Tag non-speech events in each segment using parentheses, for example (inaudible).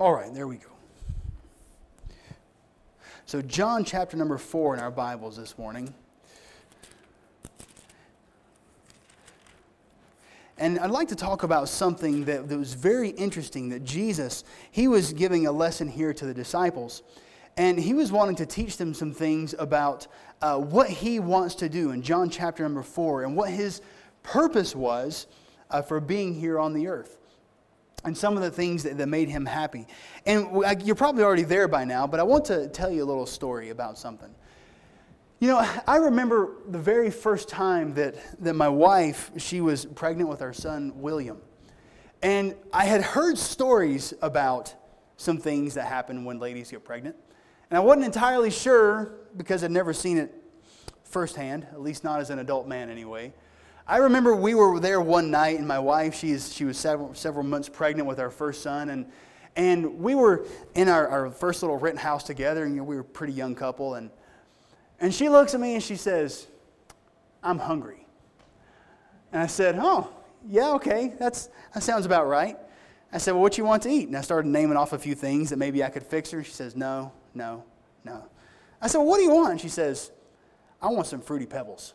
All right, there we go. So, John chapter number four in our Bibles this morning. And I'd like to talk about something that, that was very interesting that Jesus, he was giving a lesson here to the disciples. And he was wanting to teach them some things about uh, what he wants to do in John chapter number four and what his purpose was uh, for being here on the earth and some of the things that, that made him happy. And you're probably already there by now, but I want to tell you a little story about something. You know, I remember the very first time that, that my wife, she was pregnant with our son, William. And I had heard stories about some things that happen when ladies get pregnant. And I wasn't entirely sure because I'd never seen it firsthand, at least not as an adult man anyway. I remember we were there one night, and my wife, she's, she was several, several months pregnant with our first son, and, and we were in our, our first little rent house together, and you know, we were a pretty young couple, and, and she looks at me and she says, I'm hungry. And I said, Oh, yeah, okay, that's, that sounds about right. I said, Well, what you want to eat? And I started naming off a few things that maybe I could fix her. She says, No, no, no. I said, Well, what do you want? And she says, I want some fruity pebbles.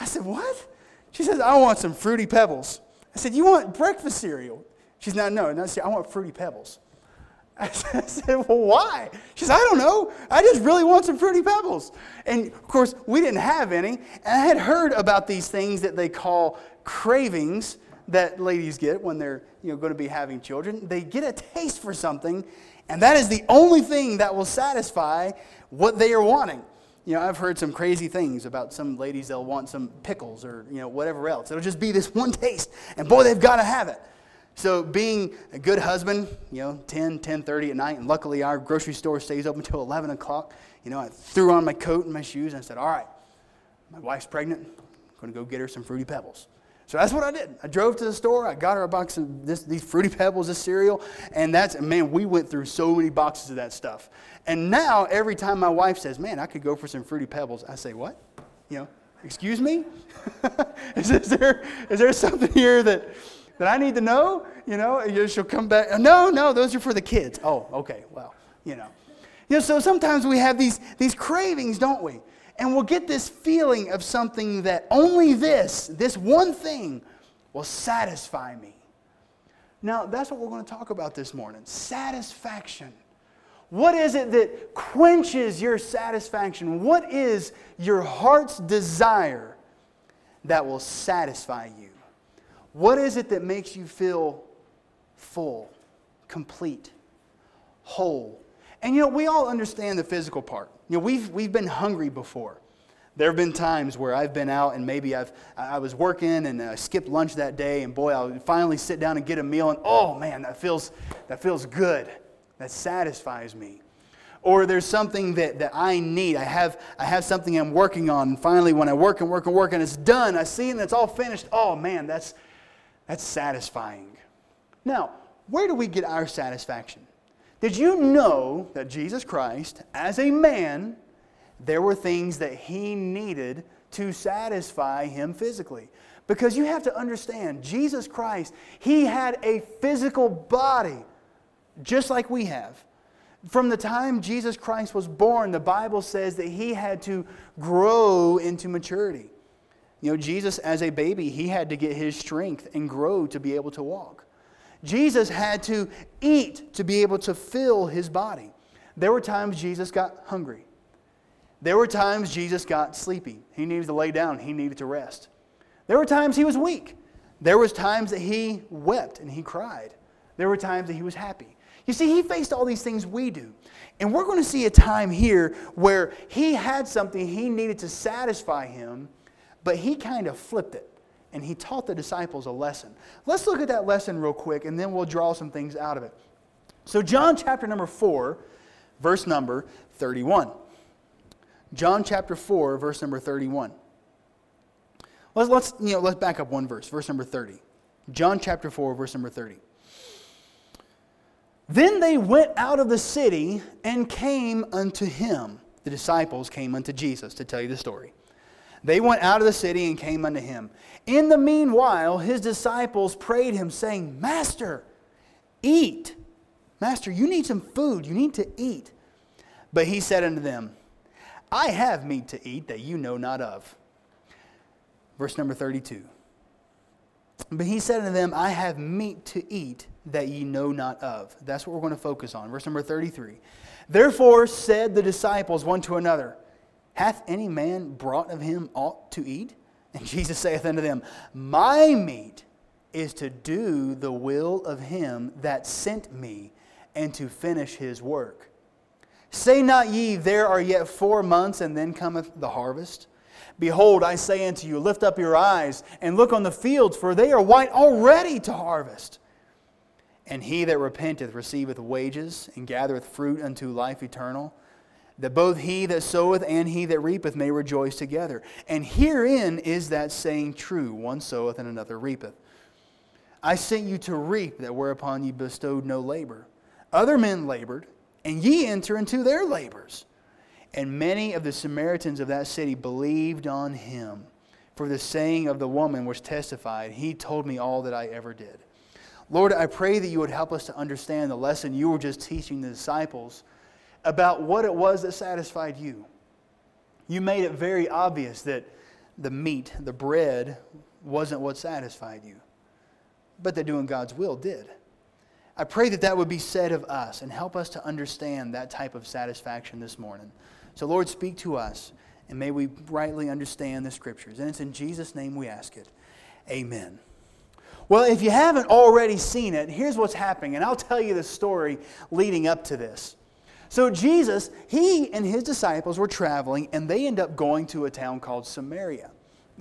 I said, What? She says, I want some fruity pebbles. I said, You want breakfast cereal? She's not, no, no, I want fruity pebbles. (laughs) I said, Well, why? She said, I don't know. I just really want some fruity pebbles. And of course, we didn't have any. And I had heard about these things that they call cravings that ladies get when they're you know, going to be having children. They get a taste for something, and that is the only thing that will satisfy what they are wanting. You know, I've heard some crazy things about some ladies, they'll want some pickles or, you know, whatever else. It'll just be this one taste, and boy, they've got to have it. So being a good husband, you know, 10, 10.30 at night, and luckily our grocery store stays open until 11 o'clock, you know, I threw on my coat and my shoes, and I said, all right, my wife's pregnant, I'm going to go get her some Fruity Pebbles. So that's what I did. I drove to the store. I got her a box of this, these Fruity Pebbles, this cereal, and that's man. We went through so many boxes of that stuff. And now every time my wife says, "Man, I could go for some Fruity Pebbles," I say, "What? You know, excuse me? (laughs) is, is, there is there something here that that I need to know? You know?" She'll come back. No, no, those are for the kids. Oh, okay. Well, you know, you know. So sometimes we have these these cravings, don't we? And we'll get this feeling of something that only this, this one thing, will satisfy me. Now, that's what we're going to talk about this morning satisfaction. What is it that quenches your satisfaction? What is your heart's desire that will satisfy you? What is it that makes you feel full, complete, whole? And you know, we all understand the physical part. You know, we've, we've been hungry before. There have been times where I've been out and maybe I've, I was working and I skipped lunch that day, and boy, I'll finally sit down and get a meal, and oh man, that feels, that feels good. That satisfies me. Or there's something that, that I need. I have, I have something I'm working on, and finally, when I work and work and work and it's done, I see it and it's all finished, oh man, that's, that's satisfying. Now, where do we get our satisfaction? Did you know that Jesus Christ, as a man, there were things that he needed to satisfy him physically? Because you have to understand, Jesus Christ, he had a physical body just like we have. From the time Jesus Christ was born, the Bible says that he had to grow into maturity. You know, Jesus, as a baby, he had to get his strength and grow to be able to walk. Jesus had to eat to be able to fill his body. There were times Jesus got hungry. There were times Jesus got sleepy. He needed to lay down, he needed to rest. There were times he was weak. There was times that he wept and he cried. There were times that he was happy. You see, he faced all these things we do. And we're going to see a time here where he had something he needed to satisfy him, but he kind of flipped it and he taught the disciples a lesson. Let's look at that lesson real quick, and then we'll draw some things out of it. So, John chapter number 4, verse number 31. John chapter 4, verse number 31. Let's, let's, you know, let's back up one verse, verse number 30. John chapter 4, verse number 30. Then they went out of the city and came unto him. The disciples came unto Jesus to tell you the story. They went out of the city and came unto him. In the meanwhile, his disciples prayed him, saying, Master, eat. Master, you need some food. You need to eat. But he said unto them, I have meat to eat that you know not of. Verse number 32. But he said unto them, I have meat to eat that ye know not of. That's what we're going to focus on. Verse number 33. Therefore said the disciples one to another, Hath any man brought of him aught to eat? And Jesus saith unto them, My meat is to do the will of him that sent me and to finish his work. Say not ye, There are yet four months, and then cometh the harvest? Behold, I say unto you, lift up your eyes and look on the fields, for they are white already to harvest. And he that repenteth receiveth wages and gathereth fruit unto life eternal, that both he that soweth and he that reapeth may rejoice together. And herein is that saying true one soweth and another reapeth. I sent you to reap that whereupon ye bestowed no labor. Other men labored, and ye enter into their labors. And many of the Samaritans of that city believed on him. For the saying of the woman was testified, He told me all that I ever did. Lord, I pray that you would help us to understand the lesson you were just teaching the disciples about what it was that satisfied you. You made it very obvious that the meat, the bread, wasn't what satisfied you, but that doing God's will did. I pray that that would be said of us and help us to understand that type of satisfaction this morning. So, Lord, speak to us, and may we rightly understand the Scriptures. And it's in Jesus' name we ask it. Amen. Well, if you haven't already seen it, here's what's happening, and I'll tell you the story leading up to this. So, Jesus, he and his disciples were traveling, and they end up going to a town called Samaria.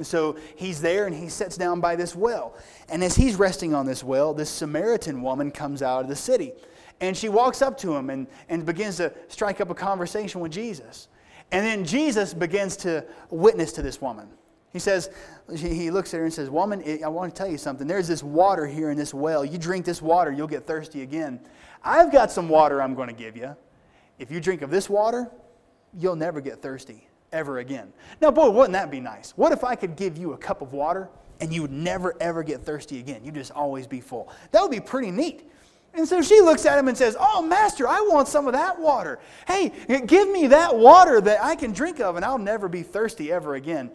So he's there and he sits down by this well. And as he's resting on this well, this Samaritan woman comes out of the city. And she walks up to him and, and begins to strike up a conversation with Jesus. And then Jesus begins to witness to this woman. He says, he looks at her and says, Woman, I want to tell you something. There's this water here in this well. You drink this water, you'll get thirsty again. I've got some water I'm going to give you. If you drink of this water, you'll never get thirsty ever again. Now, boy, wouldn't that be nice? What if I could give you a cup of water and you would never, ever get thirsty again? You'd just always be full. That would be pretty neat. And so she looks at him and says, Oh, Master, I want some of that water. Hey, give me that water that I can drink of, and I'll never be thirsty ever again.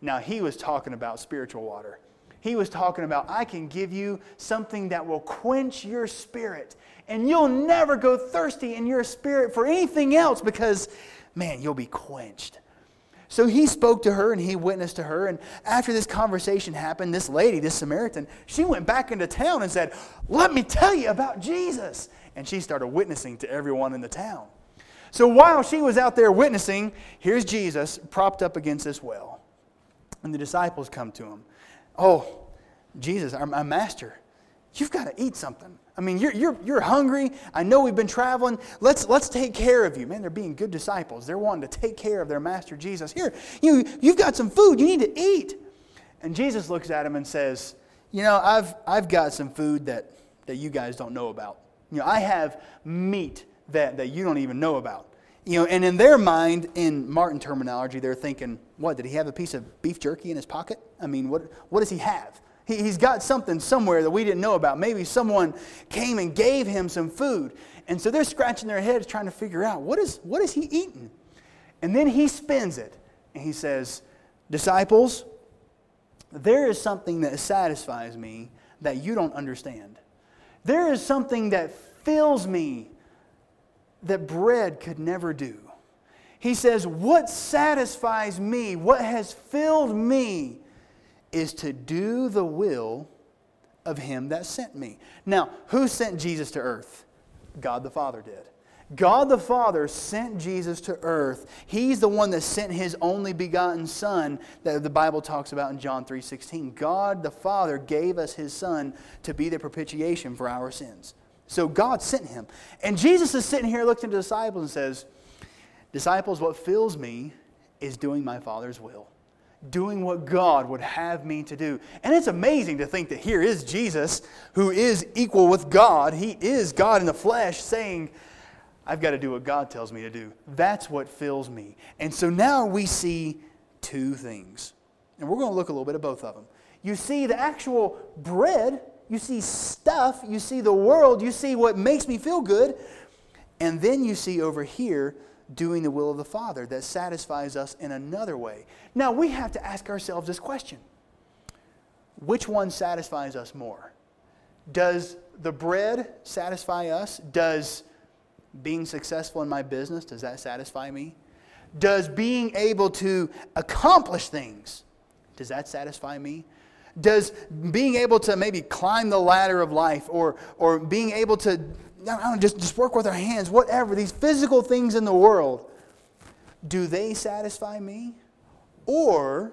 Now, he was talking about spiritual water. He was talking about, I can give you something that will quench your spirit, and you'll never go thirsty in your spirit for anything else because, man, you'll be quenched. So he spoke to her and he witnessed to her. And after this conversation happened, this lady, this Samaritan, she went back into town and said, Let me tell you about Jesus. And she started witnessing to everyone in the town. So while she was out there witnessing, here's Jesus propped up against this well. And the disciples come to him. Oh, Jesus, our, our master, you've got to eat something. I mean, you're, you're, you're hungry. I know we've been traveling. Let's, let's take care of you. Man, they're being good disciples. They're wanting to take care of their master Jesus. Here, you, you've got some food. You need to eat. And Jesus looks at him and says, You know, I've, I've got some food that, that you guys don't know about. You know, I have meat that, that you don't even know about. You know, and in their mind, in Martin terminology, they're thinking, what, did he have a piece of beef jerky in his pocket? I mean, what, what does he have? He, he's got something somewhere that we didn't know about. Maybe someone came and gave him some food. And so they're scratching their heads trying to figure out what is, what is he eating? And then he spins it and he says, Disciples, there is something that satisfies me that you don't understand. There is something that fills me that bread could never do. He says, What satisfies me, what has filled me, is to do the will of him that sent me. Now, who sent Jesus to earth? God the Father did. God the Father sent Jesus to earth. He's the one that sent his only begotten son that the Bible talks about in John 3:16. God the Father gave us his son to be the propitiation for our sins. So God sent him. And Jesus is sitting here looking at the disciples and says, "Disciples, what fills me is doing my Father's will." Doing what God would have me to do. And it's amazing to think that here is Jesus, who is equal with God. He is God in the flesh, saying, I've got to do what God tells me to do. That's what fills me. And so now we see two things. And we're going to look a little bit at both of them. You see, the actual bread you see stuff, you see the world, you see what makes me feel good, and then you see over here doing the will of the Father that satisfies us in another way. Now, we have to ask ourselves this question which one satisfies us more? Does the bread satisfy us? Does being successful in my business, does that satisfy me? Does being able to accomplish things, does that satisfy me? Does being able to maybe climb the ladder of life or, or being able to I don't know, just, just work with our hands, whatever, these physical things in the world, do they satisfy me? Or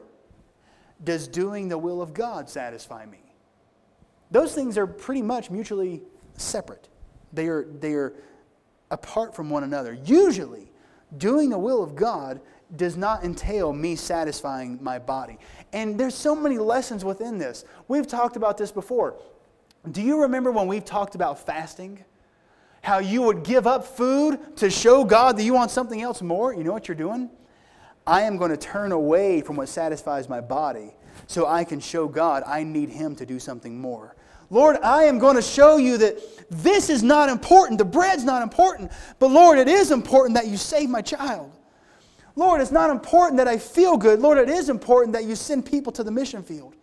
does doing the will of God satisfy me? Those things are pretty much mutually separate. They are, they are apart from one another. Usually, doing the will of God does not entail me satisfying my body. And there's so many lessons within this. We've talked about this before. Do you remember when we've talked about fasting? How you would give up food to show God that you want something else more? You know what you're doing? I am going to turn away from what satisfies my body so I can show God I need Him to do something more. Lord, I am going to show you that this is not important. The bread's not important. But Lord, it is important that you save my child. Lord, it's not important that I feel good. Lord, it is important that you send people to the mission field.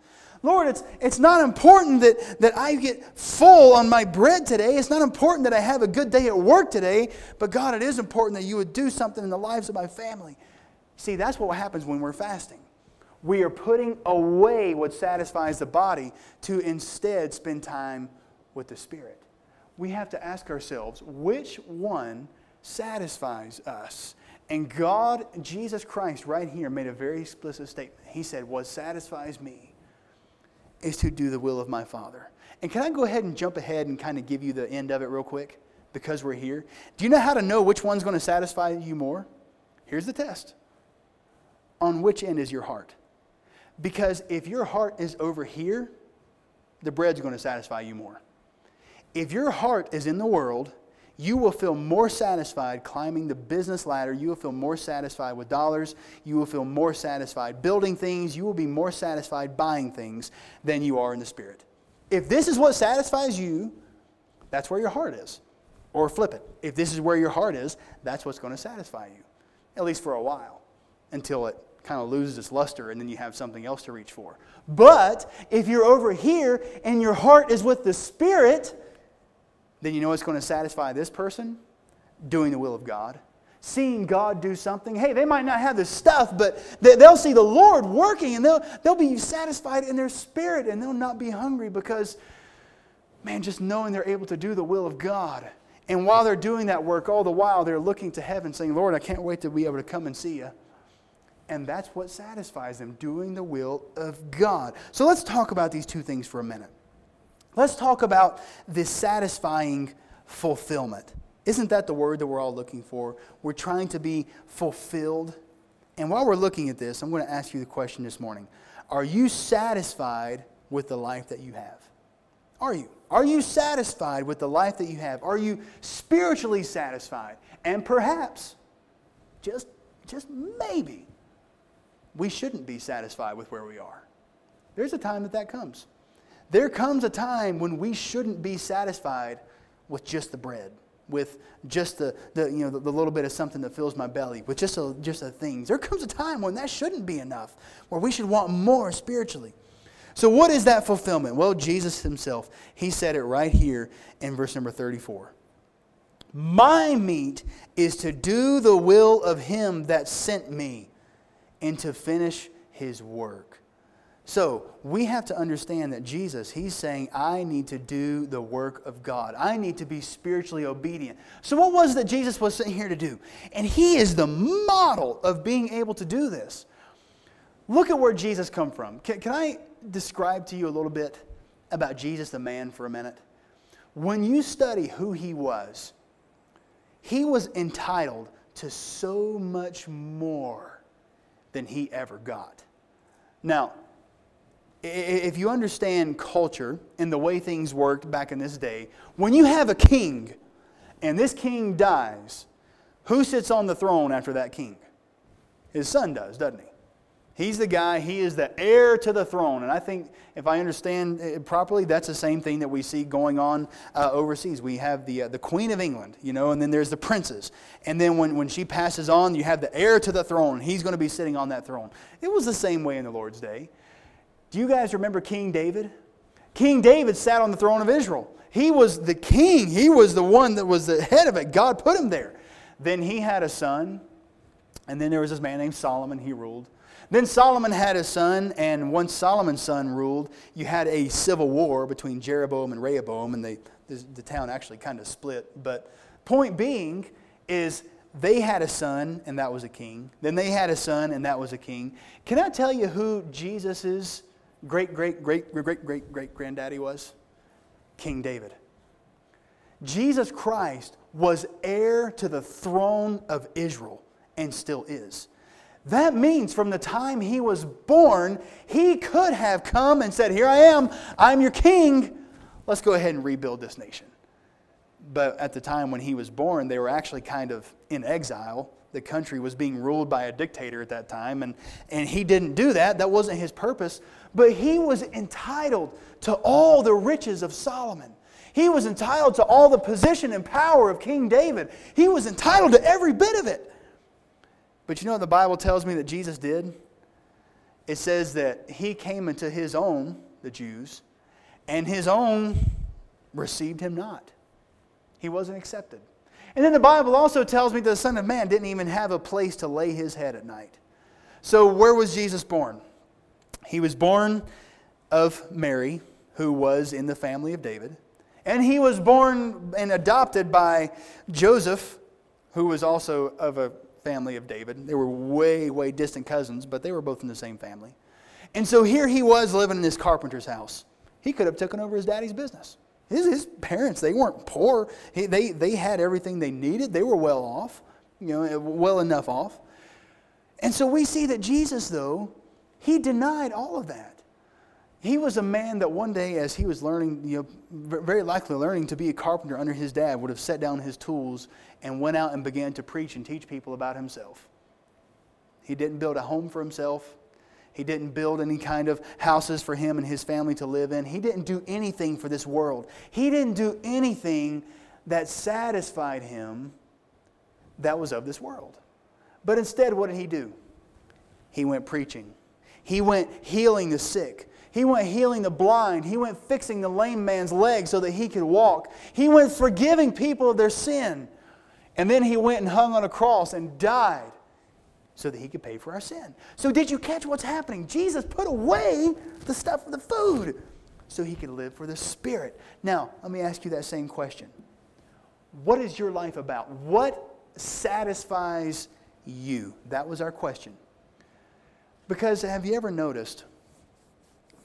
Lord, it's, it's not important that, that I get full on my bread today. It's not important that I have a good day at work today. But God, it is important that you would do something in the lives of my family. See, that's what happens when we're fasting. We are putting away what satisfies the body to instead spend time with the Spirit. We have to ask ourselves which one satisfies us? And God, Jesus Christ, right here, made a very explicit statement. He said, What satisfies me is to do the will of my Father. And can I go ahead and jump ahead and kind of give you the end of it real quick? Because we're here. Do you know how to know which one's going to satisfy you more? Here's the test On which end is your heart? Because if your heart is over here, the bread's going to satisfy you more. If your heart is in the world, you will feel more satisfied climbing the business ladder. You will feel more satisfied with dollars. You will feel more satisfied building things. You will be more satisfied buying things than you are in the spirit. If this is what satisfies you, that's where your heart is. Or flip it. If this is where your heart is, that's what's going to satisfy you, at least for a while, until it kind of loses its luster and then you have something else to reach for. But if you're over here and your heart is with the Spirit, then you know it's going to satisfy this person? Doing the will of God. Seeing God do something. Hey, they might not have the stuff, but they'll see the Lord working and they'll, they'll be satisfied in their spirit and they'll not be hungry because, man, just knowing they're able to do the will of God. And while they're doing that work, all the while they're looking to heaven saying, Lord, I can't wait to be able to come and see you. And that's what satisfies them, doing the will of God. So let's talk about these two things for a minute. Let's talk about this satisfying fulfillment. Isn't that the word that we're all looking for? We're trying to be fulfilled. And while we're looking at this, I'm going to ask you the question this morning Are you satisfied with the life that you have? Are you? Are you satisfied with the life that you have? Are you spiritually satisfied? And perhaps, just, just maybe, we shouldn't be satisfied with where we are. There's a time that that comes. There comes a time when we shouldn't be satisfied with just the bread, with just the, the you know, the, the, little bit of something that fills my belly, with just a, just the things. There comes a time when that shouldn't be enough, where we should want more spiritually. So, what is that fulfillment? Well, Jesus himself, he said it right here in verse number 34. My meat is to do the will of him that sent me and to finish his work. So we have to understand that Jesus, he's saying, I need to do the work of God. I need to be spiritually obedient. So, what was that Jesus was sent here to do? And he is the model of being able to do this. Look at where Jesus come from. Can, can I describe to you a little bit about Jesus the man for a minute? When you study who he was, he was entitled to so much more than he ever got. Now, if you understand culture and the way things worked back in this day, when you have a king and this king dies, who sits on the throne after that king? His son does, doesn't he? He's the guy, he is the heir to the throne. And I think, if I understand it properly, that's the same thing that we see going on uh, overseas. We have the, uh, the Queen of England, you know, and then there's the princes. And then when, when she passes on, you have the heir to the throne. He's going to be sitting on that throne. It was the same way in the Lord's day. Do you guys remember King David? King David sat on the throne of Israel. He was the king, he was the one that was the head of it. God put him there. Then he had a son, and then there was this man named Solomon, he ruled. Then Solomon had a son, and once Solomon's son ruled, you had a civil war between Jeroboam and Rehoboam, and they, the, the town actually kind of split. But point being is they had a son, and that was a king. Then they had a son, and that was a king. Can I tell you who Jesus' great, great, great, great, great, great granddaddy was? King David. Jesus Christ was heir to the throne of Israel and still is. That means from the time he was born, he could have come and said, Here I am, I'm your king. Let's go ahead and rebuild this nation. But at the time when he was born, they were actually kind of in exile. The country was being ruled by a dictator at that time, and, and he didn't do that. That wasn't his purpose. But he was entitled to all the riches of Solomon. He was entitled to all the position and power of King David. He was entitled to every bit of it. But you know what the Bible tells me that Jesus did? It says that he came into his own, the Jews, and his own received him not. He wasn't accepted. And then the Bible also tells me that the Son of Man didn't even have a place to lay his head at night. So, where was Jesus born? He was born of Mary, who was in the family of David. And he was born and adopted by Joseph, who was also of a family of David. They were way, way distant cousins, but they were both in the same family. And so here he was living in this carpenter's house. He could have taken over his daddy's business. His, his parents, they weren't poor. He, they, they had everything they needed. They were well off, you know, well enough off. And so we see that Jesus, though, he denied all of that. He was a man that one day, as he was learning, you know, very likely learning to be a carpenter under his dad, would have set down his tools and went out and began to preach and teach people about himself. He didn't build a home for himself. He didn't build any kind of houses for him and his family to live in. He didn't do anything for this world. He didn't do anything that satisfied him that was of this world. But instead, what did he do? He went preaching. He went healing the sick. He went healing the blind. He went fixing the lame man's leg so that he could walk. He went forgiving people of their sin. And then he went and hung on a cross and died so that he could pay for our sin. So, did you catch what's happening? Jesus put away the stuff of the food so he could live for the Spirit. Now, let me ask you that same question What is your life about? What satisfies you? That was our question. Because have you ever noticed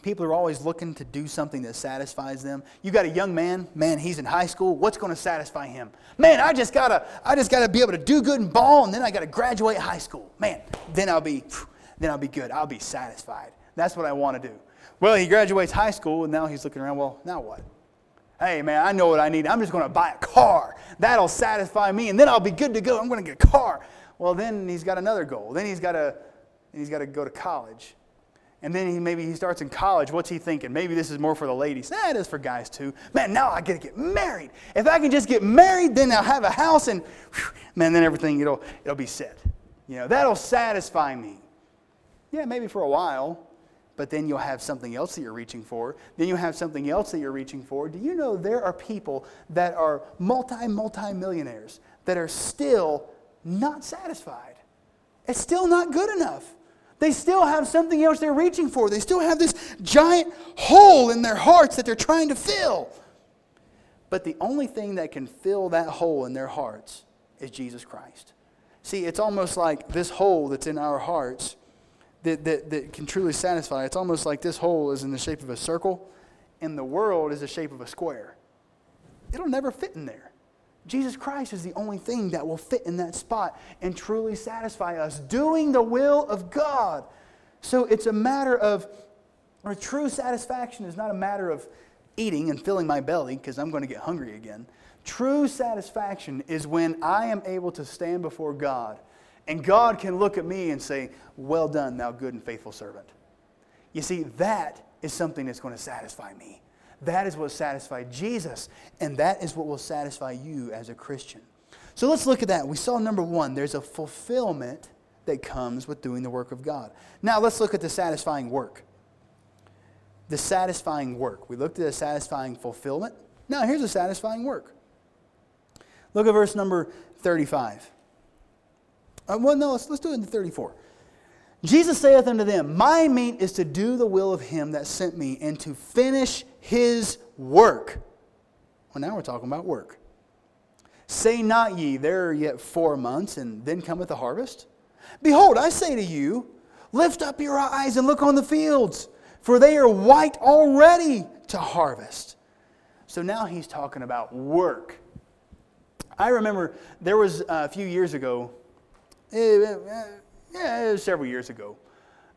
People are always looking to do something that satisfies them. You got a young man, man, he's in high school. What's going to satisfy him? Man, I just gotta, I just gotta be able to do good in ball, and then I gotta graduate high school. Man, then I'll be, then I'll be good. I'll be satisfied. That's what I want to do. Well, he graduates high school, and now he's looking around. Well, now what? Hey, man, I know what I need. I'm just going to buy a car. That'll satisfy me, and then I'll be good to go. I'm going to get a car. Well, then he's got another goal. Then he's got to, he's got to go to college. And then he, maybe he starts in college. What's he thinking? Maybe this is more for the ladies. Nah, it is for guys too. Man, now I got to get married. If I can just get married, then I'll have a house and, whew, man, then everything, it'll, it'll be set. You know, that'll satisfy me. Yeah, maybe for a while, but then you'll have something else that you're reaching for. Then you'll have something else that you're reaching for. Do you know there are people that are multi, multi millionaires that are still not satisfied? It's still not good enough. They still have something else they're reaching for. They still have this giant hole in their hearts that they're trying to fill. But the only thing that can fill that hole in their hearts is Jesus Christ. See, it's almost like this hole that's in our hearts that, that, that can truly satisfy. It's almost like this hole is in the shape of a circle and the world is the shape of a square. It'll never fit in there. Jesus Christ is the only thing that will fit in that spot and truly satisfy us, doing the will of God. So it's a matter of, or true satisfaction is not a matter of eating and filling my belly because I'm going to get hungry again. True satisfaction is when I am able to stand before God And God can look at me and say, Well done, thou good and faithful servant. You see, that is something that's going to satisfy me. That is what satisfied Jesus, and that is what will satisfy you as a Christian. So let's look at that. We saw number one, there's a fulfillment that comes with doing the work of God. Now let's look at the satisfying work. The satisfying work. We looked at a satisfying fulfillment. Now here's a satisfying work. Look at verse number 35. Uh, well, no, let's, let's do it in 34. Jesus saith unto them, My meat is to do the will of him that sent me and to finish his work. Well, now we're talking about work. Say not ye, there are yet four months, and then cometh the harvest? Behold, I say to you, lift up your eyes and look on the fields, for they are white already to harvest. So now he's talking about work. I remember there was a few years ago, eh, eh, yeah, several years ago.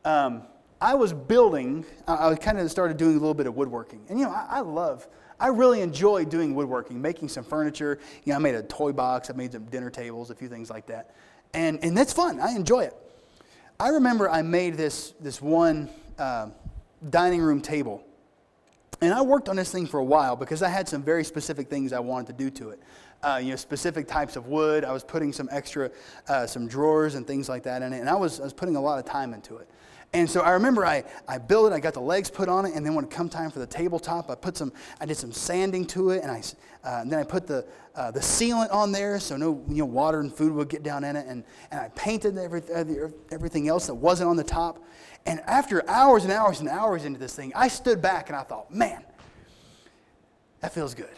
Um, I was building, I, kind of started doing a little bit of woodworking. And you know, I, I, love, I really enjoy doing woodworking, making some furniture. You know, I made a toy box, I made some dinner tables, a few things like that. And, and that's fun, I enjoy it. I remember I made this, this one uh, dining room table. And I worked on this thing for a while because I had some very specific things I wanted to do to it uh, you know, specific types of wood. I was putting some extra, uh, some drawers and things like that in it. And I was, I was putting a lot of time into it. And so I remember I, I built it, I got the legs put on it, and then when it come time for the tabletop, I put some, I did some sanding to it, and, I, uh, and then I put the, uh, the sealant on there so no you know, water and food would get down in it, and, and I painted every, everything else that wasn't on the top. And after hours and hours and hours into this thing, I stood back and I thought, man, that feels good.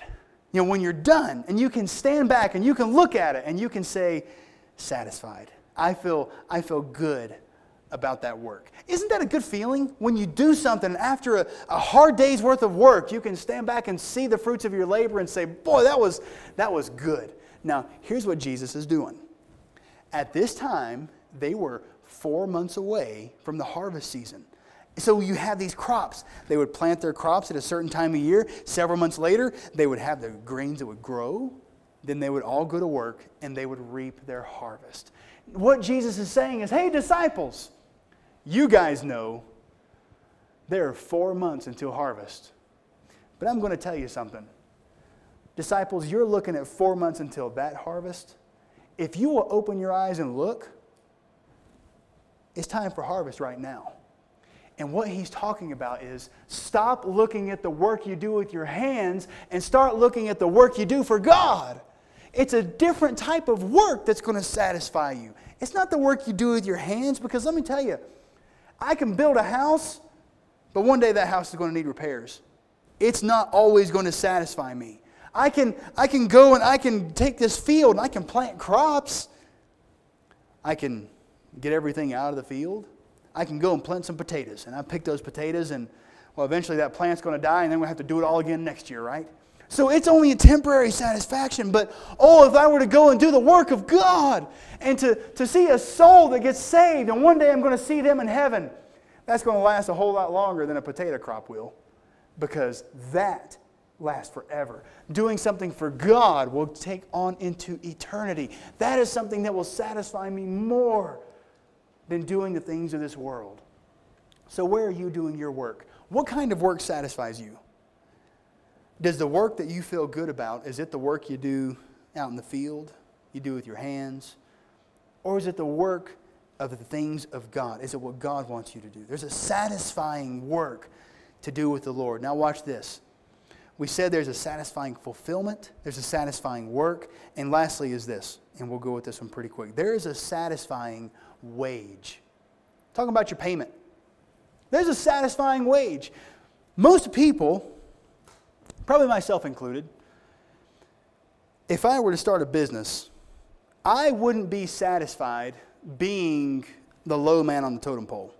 You know, when you're done and you can stand back and you can look at it and you can say, satisfied. I feel, I feel good about that work. Isn't that a good feeling? When you do something after a, a, hard day's worth of work, you can stand back and see the fruits of your labor and say, boy, that was, that was good. Now, here's what Jesus is doing. At this time, they were four months away from the harvest season. So you have these crops. They would plant their crops at a certain time of year. Several months later, they would have the grains that would grow. Then they would all go to work and they would reap their harvest. What Jesus is saying is hey, disciples, you guys know there are four months until harvest. But I'm going to tell you something. Disciples, you're looking at four months until that harvest. If you will open your eyes and look, it's time for harvest right now. And what he's talking about is stop looking at the work you do with your hands and start looking at the work you do for God. It's a different type of work that's going to satisfy you. It's not the work you do with your hands, because let me tell you, I can build a house, but one day that house is going to need repairs. It's not always going to satisfy me. I can, I can go and I can take this field and I can plant crops. I can get everything out of the field. I can go and plant some potatoes. And I pick those potatoes, and well, eventually that plant's going to die, and then we have to do it all again next year, right? So it's only a temporary satisfaction. But oh, if I were to go and do the work of God and to, to see a soul that gets saved, and one day I'm going to see them in heaven, that's going to last a whole lot longer than a potato crop will because that lasts forever. Doing something for God will take on into eternity. That is something that will satisfy me more than doing the things of this world. So, where are you doing your work? What kind of work satisfies you? Does the work that you feel good about, is it the work you do out in the field, you do with your hands? Or is it the work of the things of God? Is it what God wants you to do? There's a satisfying work to do with the Lord. Now, watch this. We said there's a satisfying fulfillment, there's a satisfying work, and lastly is this, and we'll go with this one pretty quick. There is a satisfying wage. Talking about your payment. There's a satisfying wage. Most people, probably myself included, if I were to start a business, I wouldn't be satisfied being the low man on the totem pole.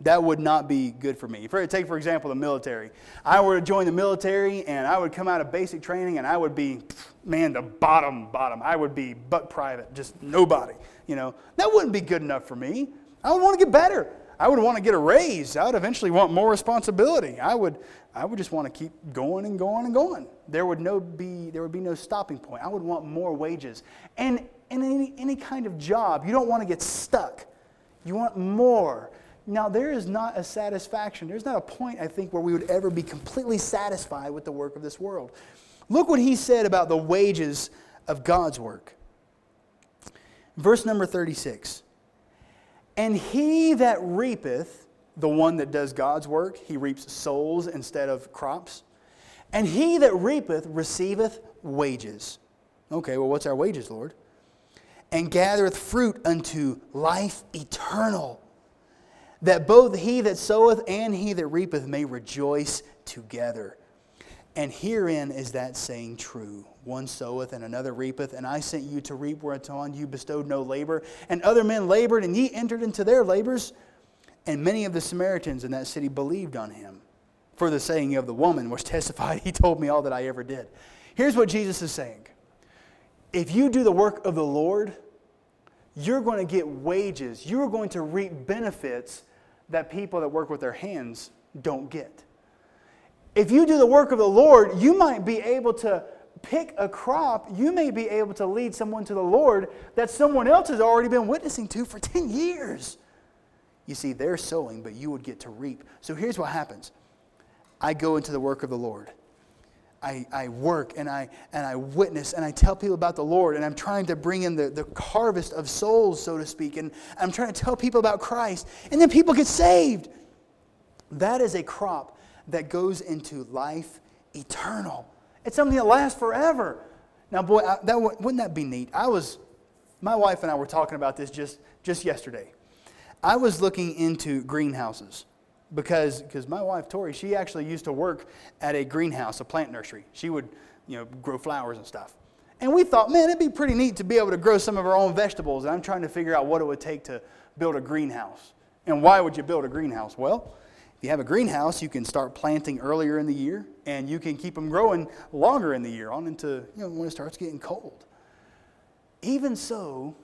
That would not be good for me. For, take, for example, the military. I were to join the military and I would come out of basic training and I would be, man, the bottom, bottom. I would be buck private, just nobody. You know, that wouldn't be good enough for me. I would want to get better. I would want to get a raise. I would eventually want more responsibility. I would, I would just want to keep going and going and going. There would, no be, there would be no stopping point. I would want more wages. And in any, any kind of job, you don't want to get stuck. You want more. Now, there is not a satisfaction. There's not a point, I think, where we would ever be completely satisfied with the work of this world. Look what he said about the wages of God's work. Verse number 36. And he that reapeth, the one that does God's work, he reaps souls instead of crops. And he that reapeth receiveth wages. Okay, well, what's our wages, Lord? And gathereth fruit unto life eternal, that both he that soweth and he that reapeth may rejoice together. And herein is that saying true one soweth and another reapeth, and I sent you to reap whereupon you bestowed no labor. And other men labored, and ye entered into their labors. And many of the Samaritans in that city believed on him for the saying of the woman, which testified, (laughs) He told me all that I ever did. Here's what Jesus is saying If you do the work of the Lord, you're going to get wages, you're going to reap benefits that people that work with their hands don't get. If you do the work of the Lord, you might be able to pick a crop, you may be able to lead someone to the Lord that someone else has already been witnessing to for (laughs) 10 years. You see, they're sowing, but you would get to reap. So here's what happens I go into the work of the Lord. I, I work and I, and I witness and I tell people about the Lord and I'm trying to bring in the, the harvest of souls, so to speak, and I'm trying to tell people about Christ. And then people get saved. That is a crop that goes into life eternal. It's something that lasts forever. Now, boy, I, that wouldn't that be neat? I was, my wife and I were talking about this just just yesterday. I was looking into greenhouses because because my wife Tori, she actually used to work at a greenhouse, a plant nursery. She would, you know, grow flowers and stuff. And we thought, man, it'd be pretty neat to be able to grow some of our own vegetables. And I'm trying to figure out what it would take to build a greenhouse. And why would you build a greenhouse? Well, you have a greenhouse, you can start planting earlier in the year, and you can keep them growing longer in the year, on into you know, when it starts getting cold. Even so,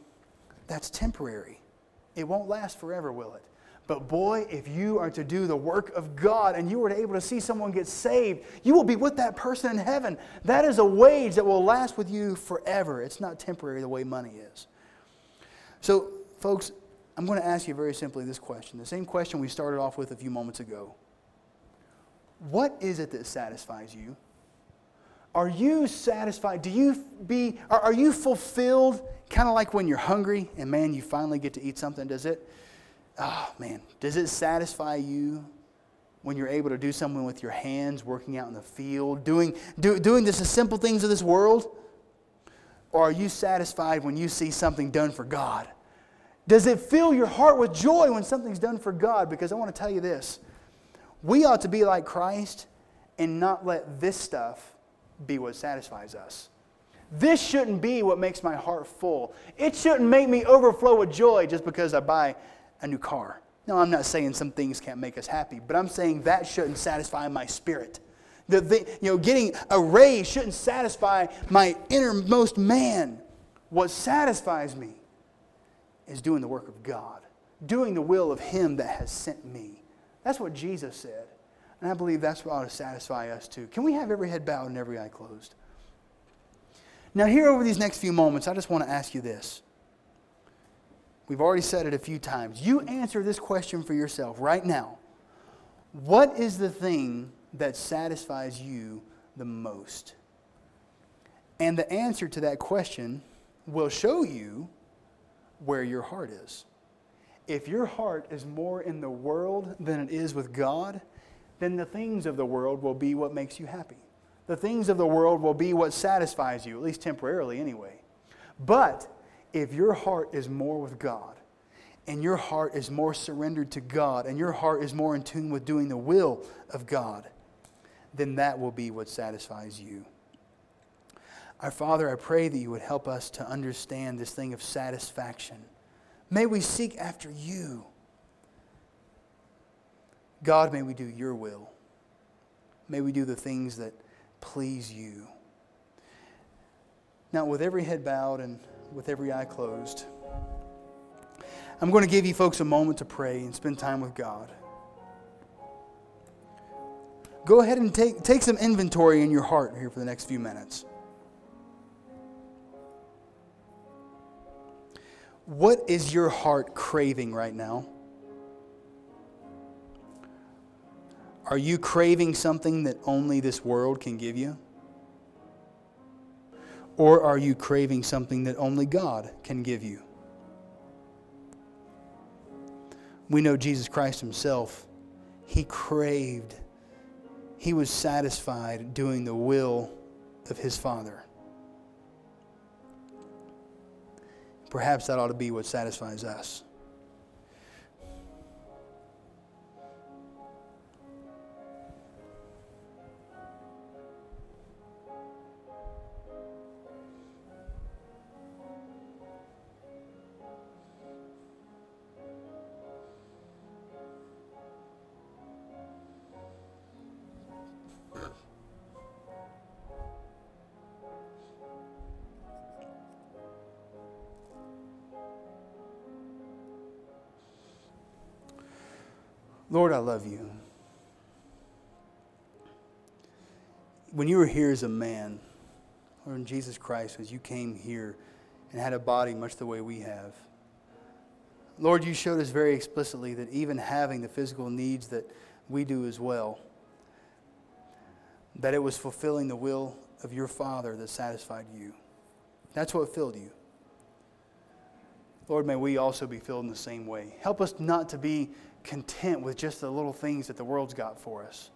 that's temporary. It won't last forever, will it? But boy, if you are to do the work of God and you are able to see someone get saved, you will be with that person in heaven. That is a wage that will last with you forever. It's not temporary the way money is. So, folks, I'm going to ask you very simply this question the same question we started off with a few moments ago. What is it that satisfies you? Are you satisfied? Do you be are, are you fulfilled kind of like when you're hungry and man you finally get to eat something does it oh man does it satisfy you when you're able to do something with your hands working out in the field doing do, doing the simple things of this world or are you satisfied when you see something done for God does it fill your heart with joy when something's done for God? Because I want to tell you this we ought to be like Christ and not let this stuff be what satisfies us. This shouldn't be what makes my heart full. It shouldn't make me overflow with joy just because I buy a new car. No, I'm not saying some things can't make us happy, but I'm saying that shouldn't satisfy my spirit. The, the, you know, getting a raise shouldn't satisfy my innermost man. What satisfies me is doing the work of God, doing the will of Him that has sent me. That's what Jesus said. And I believe that's what ought to satisfy us too. Can we have every head bowed and every eye closed? Now, here over these next few moments, I just want to ask you this. We've already said it a few times. You answer this question for yourself right now. What is the thing that satisfies you the most? And the answer to that question will show you where your heart is. If your heart is more in the world than it is with God, then the things of the world will be what makes you happy. The things of the world will be what satisfies you, at least temporarily anyway. But if your heart is more with God, and your heart is more surrendered to God, and your heart is more in tune with doing the will of God, then that will be what satisfies you. Our Father, I pray that you would help us to understand this thing of satisfaction. May we seek after you. God, may we do your will. May we do the things that please you. Now, with every head bowed and with every eye closed, I'm going to give you folks a moment to pray and spend time with God. Go ahead and take, take some inventory in your heart here for the next few minutes. What is your heart craving right now? Are you craving something that only this world can give you? Or are you craving something that only God can give you? We know Jesus Christ Himself, He craved, He was satisfied doing the will of His Father. Perhaps that ought to be what satisfies us. Lord, I love you. When you were here as a man, or in Jesus Christ, as you came here and had a body much the way we have, Lord, you showed us very explicitly that even having the physical needs that we do as well, that it was fulfilling the will of your Father that satisfied you. That's what filled you. Lord, may we also be filled in the same way. Help us not to be content with just the little things that the world's got for us.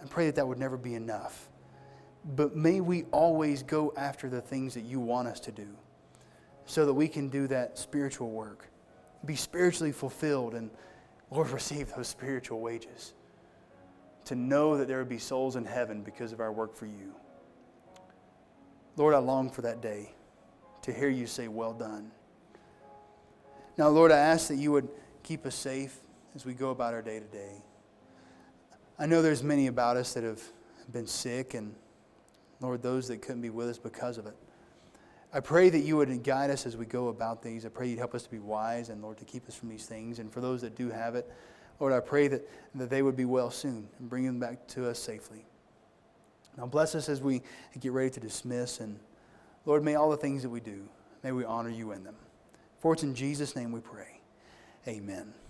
And pray that that would never be enough. But may we always go after the things that you want us to do so that we can do that spiritual work, be spiritually fulfilled, and Lord, receive those spiritual wages. To know that there would be souls in heaven because of our work for you. Lord, I long for that day to hear you say, Well done. Now, Lord, I ask that you would keep us safe as we go about our day to day. I know there's many about us that have been sick, and Lord, those that couldn't be with us because of it. I pray that you would guide us as we go about these. I pray you'd help us to be wise and, Lord, to keep us from these things. And for those that do have it, Lord, I pray that, that they would be well soon and bring them back to us safely. Now, bless us as we get ready to dismiss. And, Lord, may all the things that we do, may we honor you in them. For it's in Jesus' name we pray. Amen.